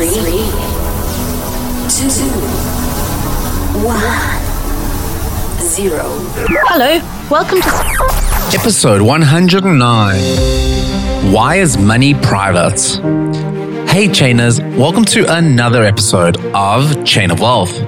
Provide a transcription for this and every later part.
Three, two, one, zero. Hello, welcome to. Episode 109 Why is Money Private? Hey, Chainers, welcome to another episode of Chain of Wealth.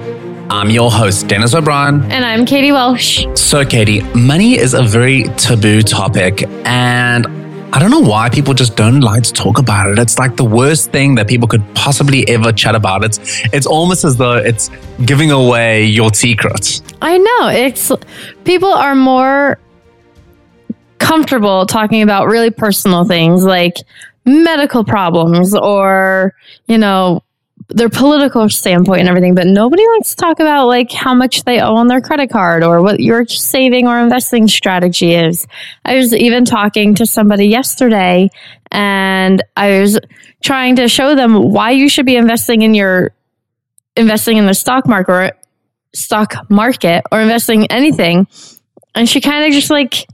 I'm your host, Dennis O'Brien. And I'm Katie Welsh. So, Katie, money is a very taboo topic, and I don't know why people just don't like to talk about it. It's like the worst thing that people could possibly ever chat about. It's it's almost as though it's giving away your secrets. I know. It's people are more comfortable talking about really personal things like medical problems or, you know, their political standpoint and everything, but nobody wants to talk about like how much they owe on their credit card or what your saving or investing strategy is. I was even talking to somebody yesterday and I was trying to show them why you should be investing in your investing in the stock market or stock market or investing anything. And she kind of just like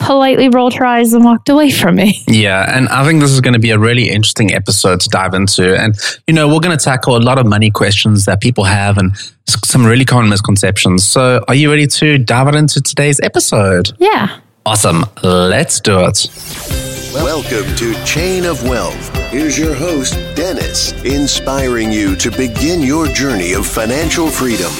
politely rolled her eyes and walked away from me. Yeah, and I think this is going to be a really interesting episode to dive into. And, you know, we're going to tackle a lot of money questions that people have and some really common misconceptions. So, are you ready to dive into today's episode? Yeah. Awesome. Let's do it. Welcome to Chain of Wealth. Here's your host, Dennis, inspiring you to begin your journey of financial freedom.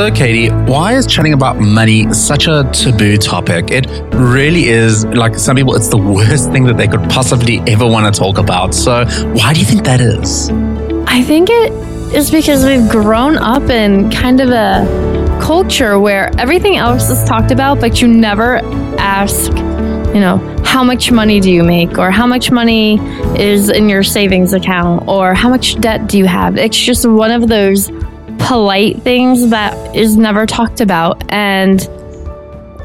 So, Katie, why is chatting about money such a taboo topic? It really is, like some people, it's the worst thing that they could possibly ever want to talk about. So, why do you think that is? I think it is because we've grown up in kind of a culture where everything else is talked about, but you never ask, you know, how much money do you make or how much money is in your savings account or how much debt do you have? It's just one of those polite things that is never talked about. And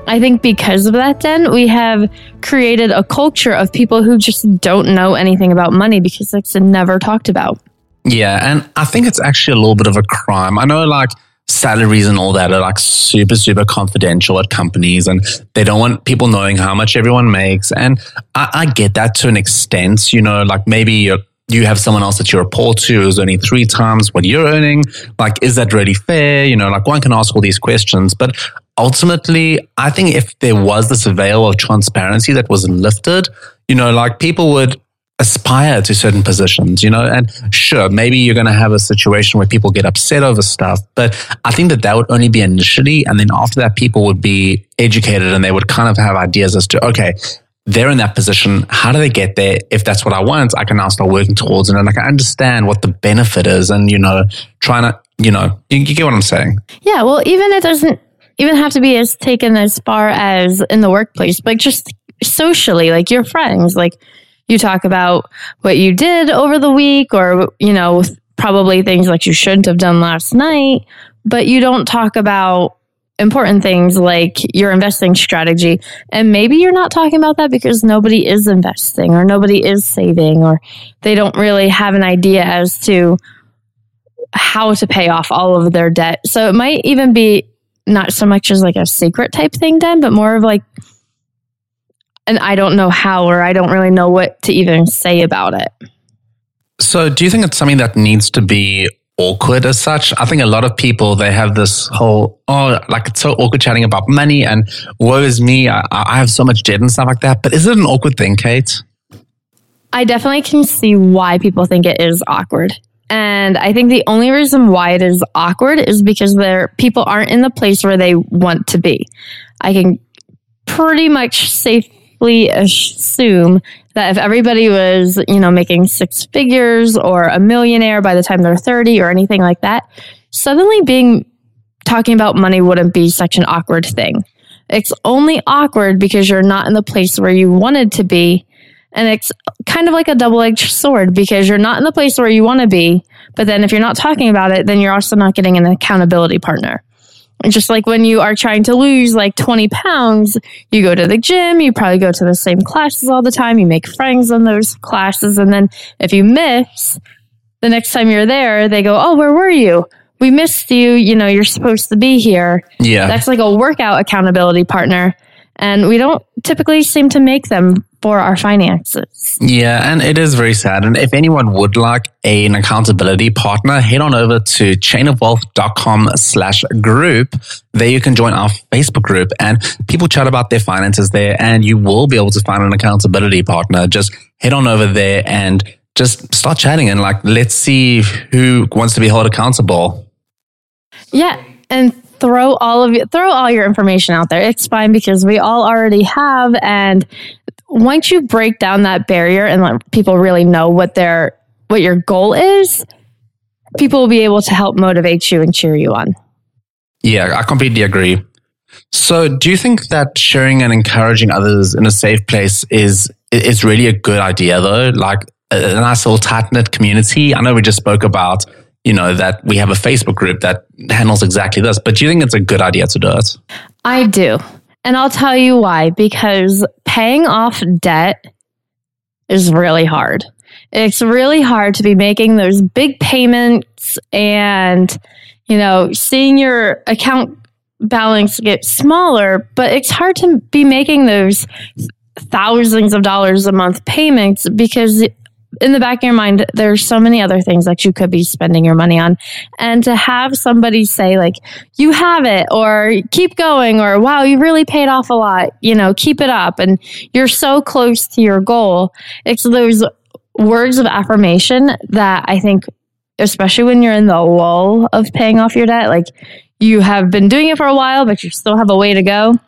I think because of that, then we have created a culture of people who just don't know anything about money because it's never talked about. Yeah. And I think it's actually a little bit of a crime. I know, like, salaries and all that are like super, super confidential at companies and they don't want people knowing how much everyone makes. And I, I get that to an extent, you know, like maybe you're you have someone else that you report to who's earning three times what you're earning. Like, is that really fair? You know, like one can ask all these questions, but ultimately, I think if there was this veil of transparency that was lifted, you know, like people would aspire to certain positions, you know, and sure, maybe you're going to have a situation where people get upset over stuff, but I think that that would only be initially. And then after that, people would be educated and they would kind of have ideas as to, okay, they're in that position. How do they get there? If that's what I want, I can now start working towards it and I can understand what the benefit is and, you know, trying to, you know, you, you get what I'm saying? Yeah. Well, even it doesn't even have to be as taken as far as in the workplace, but just socially, like your friends, like you talk about what you did over the week or, you know, probably things like you shouldn't have done last night, but you don't talk about important things like your investing strategy. And maybe you're not talking about that because nobody is investing or nobody is saving or they don't really have an idea as to how to pay off all of their debt. So it might even be not so much as like a secret type thing then, but more of like and I don't know how or I don't really know what to even say about it. So, do you think it's something that needs to be awkward as such. I think a lot of people they have this whole oh like it's so awkward chatting about money and woe is me. I, I have so much debt and stuff like that. But is it an awkward thing, Kate? I definitely can see why people think it is awkward. And I think the only reason why it is awkward is because their people aren't in the place where they want to be. I can pretty much safely assume that if everybody was, you know, making six figures or a millionaire by the time they're 30 or anything like that, suddenly being talking about money wouldn't be such an awkward thing. It's only awkward because you're not in the place where you wanted to be. And it's kind of like a double edged sword because you're not in the place where you want to be. But then if you're not talking about it, then you're also not getting an accountability partner just like when you are trying to lose like 20 pounds, you go to the gym, you probably go to the same classes all the time, you make friends in those classes. And then if you miss, the next time you're there, they go, Oh, where were you? We missed you. You know, you're supposed to be here. Yeah. That's like a workout accountability partner. And we don't typically seem to make them for our finances. Yeah, and it is very sad. And if anyone would like a, an accountability partner, head on over to chainofwealth.com slash group. There you can join our Facebook group and people chat about their finances there and you will be able to find an accountability partner. Just head on over there and just start chatting and like, let's see who wants to be held accountable. Yeah. And throw all of you throw all your information out there. It's fine because we all already have and once you break down that barrier and let people really know what their what your goal is, people will be able to help motivate you and cheer you on. Yeah, I completely agree. So, do you think that sharing and encouraging others in a safe place is is really a good idea though? Like a, a nice little tight knit community. I know we just spoke about you know, that we have a Facebook group that handles exactly this. But do you think it's a good idea to do it? I do. And I'll tell you why. Because paying off debt is really hard. It's really hard to be making those big payments and, you know, seeing your account balance get smaller, but it's hard to be making those thousands of dollars a month payments because in the back of your mind, there's so many other things that you could be spending your money on. And to have somebody say, like, you have it, or keep going, or wow, you really paid off a lot, you know, keep it up, and you're so close to your goal. It's those words of affirmation that I think, especially when you're in the lull of paying off your debt, like you have been doing it for a while, but you still have a way to go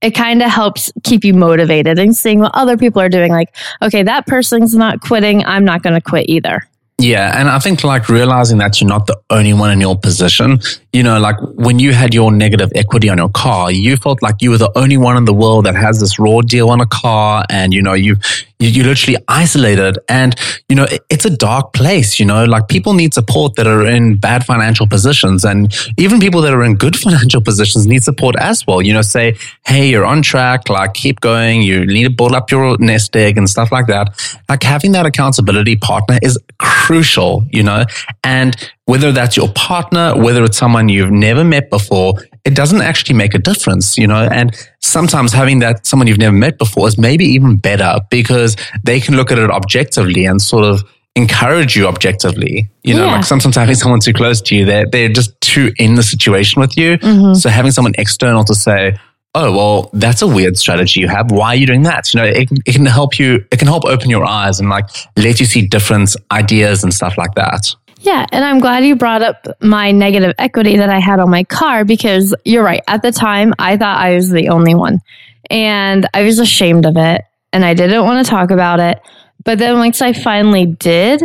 it kind of helps keep you motivated and seeing what other people are doing. Like, okay, that person's not quitting. I'm not going to quit either. Yeah. And I think like realizing that you're not the only one in your position, you know, like when you had your negative equity on your car, you felt like you were the only one in the world that has this raw deal on a car. And, you know, you, you, you literally isolated and, you know, it's a dark place, you know, like people need support that are in bad financial positions and even people that are in good financial positions need support as well. You know, say, Hey, you're on track, like keep going. You need to build up your nest egg and stuff like that. Like having that accountability partner is crucial, you know, and whether that's your partner, whether it's someone you've never met before, it doesn't actually make a difference, you know, and sometimes having that someone you've never met before is maybe even better because they can look at it objectively and sort of encourage you objectively. You know, yeah. like sometimes having someone too close to you, they're, they're just too in the situation with you. Mm-hmm. So having someone external to say, oh, well, that's a weird strategy you have. Why are you doing that? You know, it, it can help you, it can help open your eyes and like let you see different ideas and stuff like that. Yeah, and I'm glad you brought up my negative equity that I had on my car because you're right. At the time, I thought I was the only one. And I was ashamed of it and I didn't want to talk about it. But then once I finally did,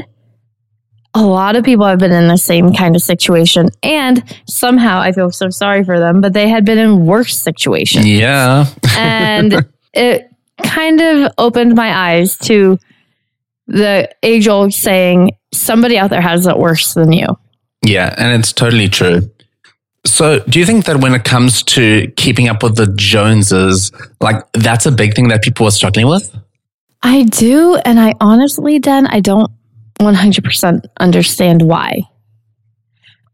a lot of people have been in the same kind of situation. And somehow I feel so sorry for them, but they had been in worse situations. Yeah. and it kind of opened my eyes to the age old saying, somebody out there has it worse than you. Yeah, and it's totally true. So, do you think that when it comes to keeping up with the Joneses, like that's a big thing that people are struggling with? I do. And I honestly, Dan, I don't 100% understand why.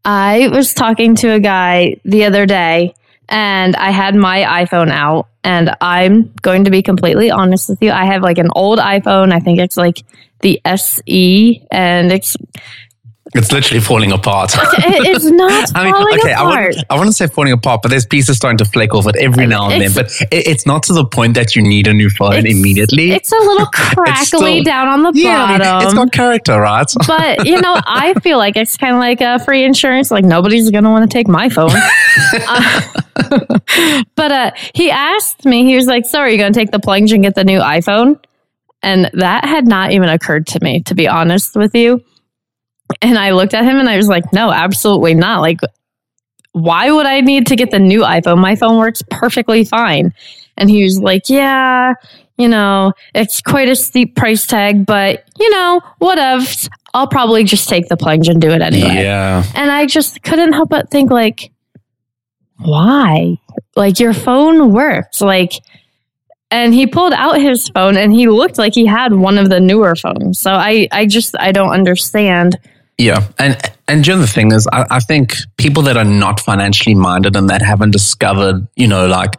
I was talking to a guy the other day and I had my iPhone out. And I'm going to be completely honest with you. I have like an old iPhone. I think it's like the SE, and it's it's literally falling apart. it's not I mean, falling okay, apart. I wouldn't, I wouldn't say falling apart, but there's pieces starting to flake off it every now and then. But it, it's not to the point that you need a new phone it's, immediately. It's a little crackly still, down on the yeah, bottom. I mean, it's got character, right? but you know, I feel like it's kind of like a free insurance. Like nobody's going to want to take my phone. uh, but uh, he asked me. He was like, "So are you going to take the plunge and get the new iPhone?" And that had not even occurred to me, to be honest with you. And I looked at him and I was like, no, absolutely not. Like, why would I need to get the new iPhone? My phone works perfectly fine. And he was like, yeah, you know, it's quite a steep price tag, but you know, whatever. I'll probably just take the plunge and do it anyway. Yeah. And I just couldn't help but think like, why? Like your phone works. Like and he pulled out his phone and he looked like he had one of the newer phones. So I, I just I don't understand. Yeah, and and the thing is, I, I think people that are not financially minded and that haven't discovered, you know, like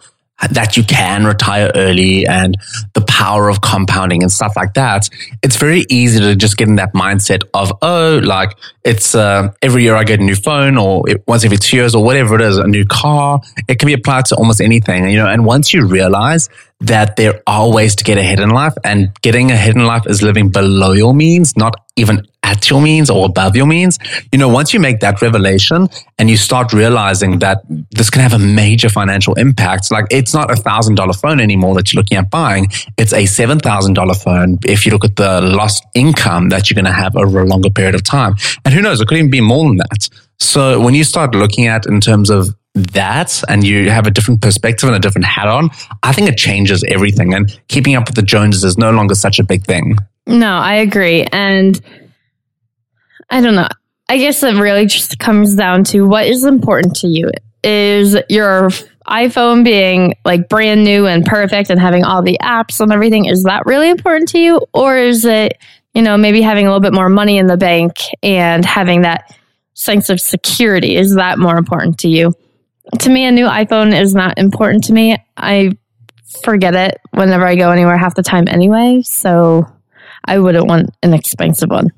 that you can retire early and the power of compounding and stuff like that, it's very easy to just get in that mindset of, oh, like it's uh, every year I get a new phone or it, once every two years or whatever it is, a new car. It can be applied to almost anything, you know. And once you realize that there are ways to get ahead in life and getting ahead in life is living below your means, not even at your means or above your means. You know, once you make that revelation and you start realizing that this can have a major financial impact, like it's not a thousand dollar phone anymore that you're looking at buying. It's a seven thousand dollar phone. If you look at the lost income that you're going to have over a longer period of time. And who knows, it could even be more than that. So when you start looking at in terms of that and you have a different perspective and a different hat on, I think it changes everything. And keeping up with the Joneses is no longer such a big thing. No, I agree. And I don't know. I guess it really just comes down to what is important to you. Is your iPhone being like brand new and perfect and having all the apps and everything, is that really important to you? Or is it, you know, maybe having a little bit more money in the bank and having that sense of security? Is that more important to you? To me, a new iPhone is not important to me. I forget it whenever I go anywhere half the time anyway. So I wouldn't want an expensive one.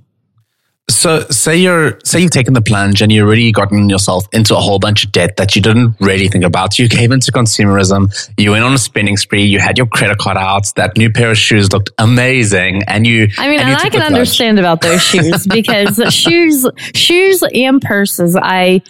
So say you're say you've taken the plunge and you've already gotten yourself into a whole bunch of debt that you didn't really think about. You came into consumerism, you went on a spending spree, you had your credit card out, that new pair of shoes looked amazing, and you I mean, and and I can understand about those shoes because shoes shoes and purses I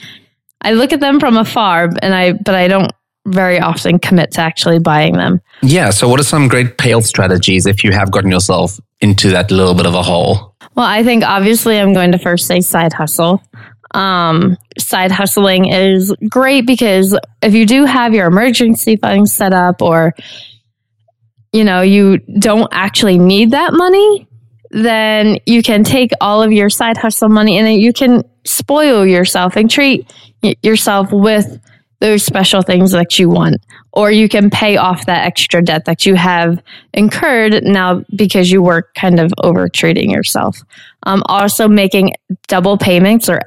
I look at them from afar and I but I don't very often commit to actually buying them. Yeah. So what are some great payoff strategies if you have gotten yourself into that little bit of a hole? Well, I think obviously I'm going to first say side hustle. Um, side hustling is great because if you do have your emergency funds set up or you know, you don't actually need that money, then you can take all of your side hustle money and you can spoil yourself and treat yourself with those special things that you want. Or you can pay off that extra debt that you have incurred now because you were kind of over treating yourself. Um, also, making double payments or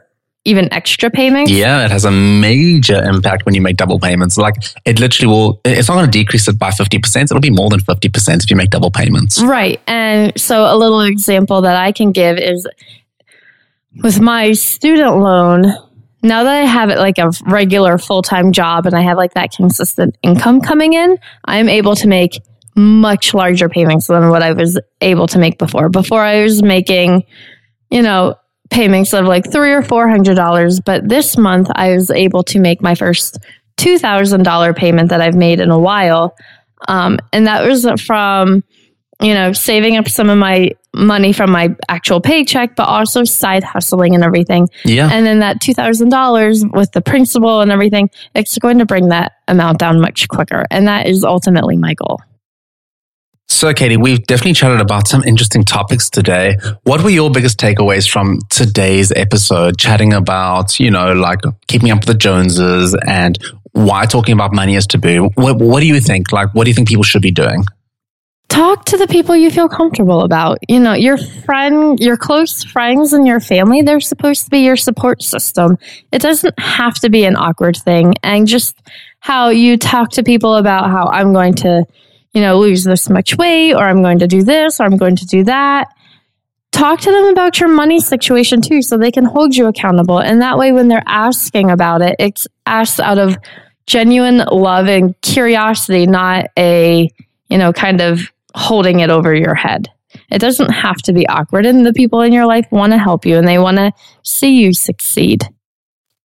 even extra payments. Yeah, it has a major impact when you make double payments. Like it literally will, it's not going to decrease it by 50%. It'll be more than 50% if you make double payments. Right. And so a little example that I can give is with my student loan, now that I have it like a regular full time job and I have like that consistent income coming in, I'm able to make much larger payments than what I was able to make before. Before I was making, you know, payments of like three or four hundred dollars, but this month I was able to make my first two thousand dollar payment that I've made in a while, um, and that was from you know saving up some of my money from my actual paycheck, but also side hustling and everything. Yeah. And then that two thousand dollars with the principal and everything, it's going to bring that amount down much quicker, and that is ultimately my goal. So, Katie, we've definitely chatted about some interesting topics today. What were your biggest takeaways from today's episode? Chatting about, you know, like keeping up with the Joneses and why talking about money is taboo. What, what do you think? Like, what do you think people should be doing? Talk to the people you feel comfortable about. You know, your friend, your close friends and your family, they're supposed to be your support system. It doesn't have to be an awkward thing. And just how you talk to people about how I'm going to, you know, lose this much weight or I'm going to do this or I'm going to do that. Talk to them about your money situation too so they can hold you accountable. And that way, when they're asking about it, it's asked out of genuine love and curiosity, not a, you know, kind of holding it over your head. It doesn't have to be awkward, and the people in your life want to help you and they want to see you succeed.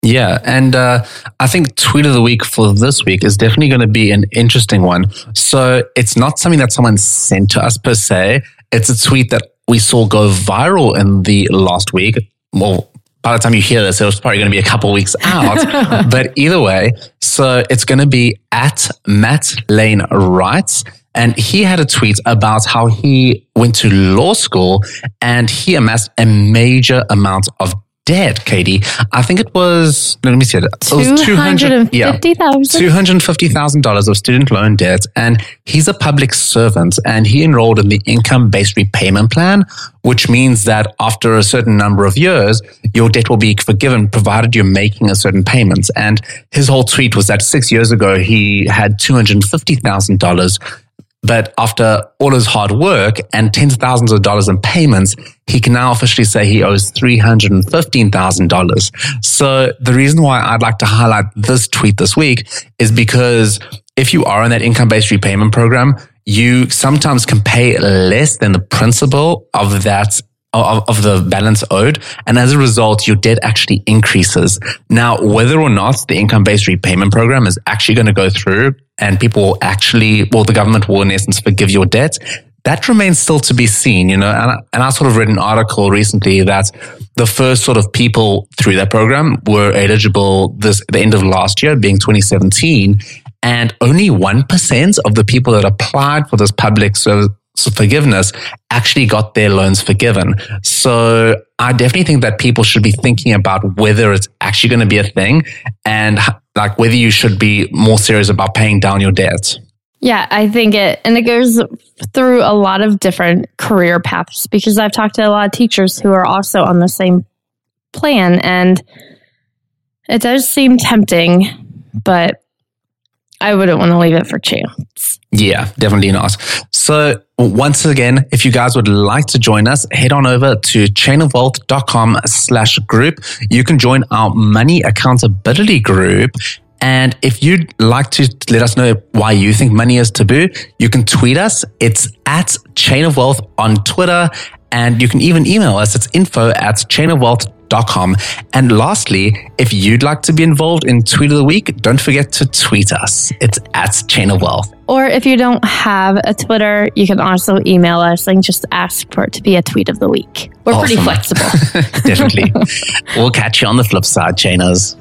Yeah. And uh, I think tweet of the week for this week is definitely going to be an interesting one. So it's not something that someone sent to us per se. It's a tweet that we saw go viral in the last week. Well, by the time you hear this, it was probably going to be a couple weeks out. but either way, so it's going to be at Matt Lane Writes. And he had a tweet about how he went to law school and he amassed a major amount of debt, Katie. I think it was, let me see it. It was 200 yeah, $250,000. $250,000 of student loan debt. And he's a public servant and he enrolled in the income based repayment plan, which means that after a certain number of years, your debt will be forgiven provided you're making a certain payment. And his whole tweet was that six years ago, he had $250,000 but after all his hard work and tens of thousands of dollars in payments, he can now officially say he owes $315,000. So the reason why I'd like to highlight this tweet this week is because if you are in that income based repayment program, you sometimes can pay less than the principal of that of, of, the balance owed. And as a result, your debt actually increases. Now, whether or not the income based repayment program is actually going to go through and people will actually, well, the government will in essence forgive your debt, that remains still to be seen, you know. And I, and I sort of read an article recently that the first sort of people through that program were eligible this the end of last year, being 2017. And only 1% of the people that applied for this public service forgiveness actually got their loans forgiven. So I definitely think that people should be thinking about whether it's actually going to be a thing and like whether you should be more serious about paying down your debts. Yeah, I think it, and it goes through a lot of different career paths because I've talked to a lot of teachers who are also on the same plan and it does seem tempting, but I wouldn't want to leave it for chance. Yeah, definitely not. So once again, if you guys would like to join us, head on over to chainofwealth.com slash group. You can join our money accountability group. And if you'd like to let us know why you think money is taboo, you can tweet us. It's at Chain of Wealth on Twitter. And you can even email us. It's info at chainofwealth.com and lastly, if you'd like to be involved in Tweet of the Week, don't forget to tweet us. It's at Chain of Wealth. Or if you don't have a Twitter, you can also email us and just ask for it to be a tweet of the week. We're awesome. pretty flexible. Definitely. we'll catch you on the flip side, Chainers.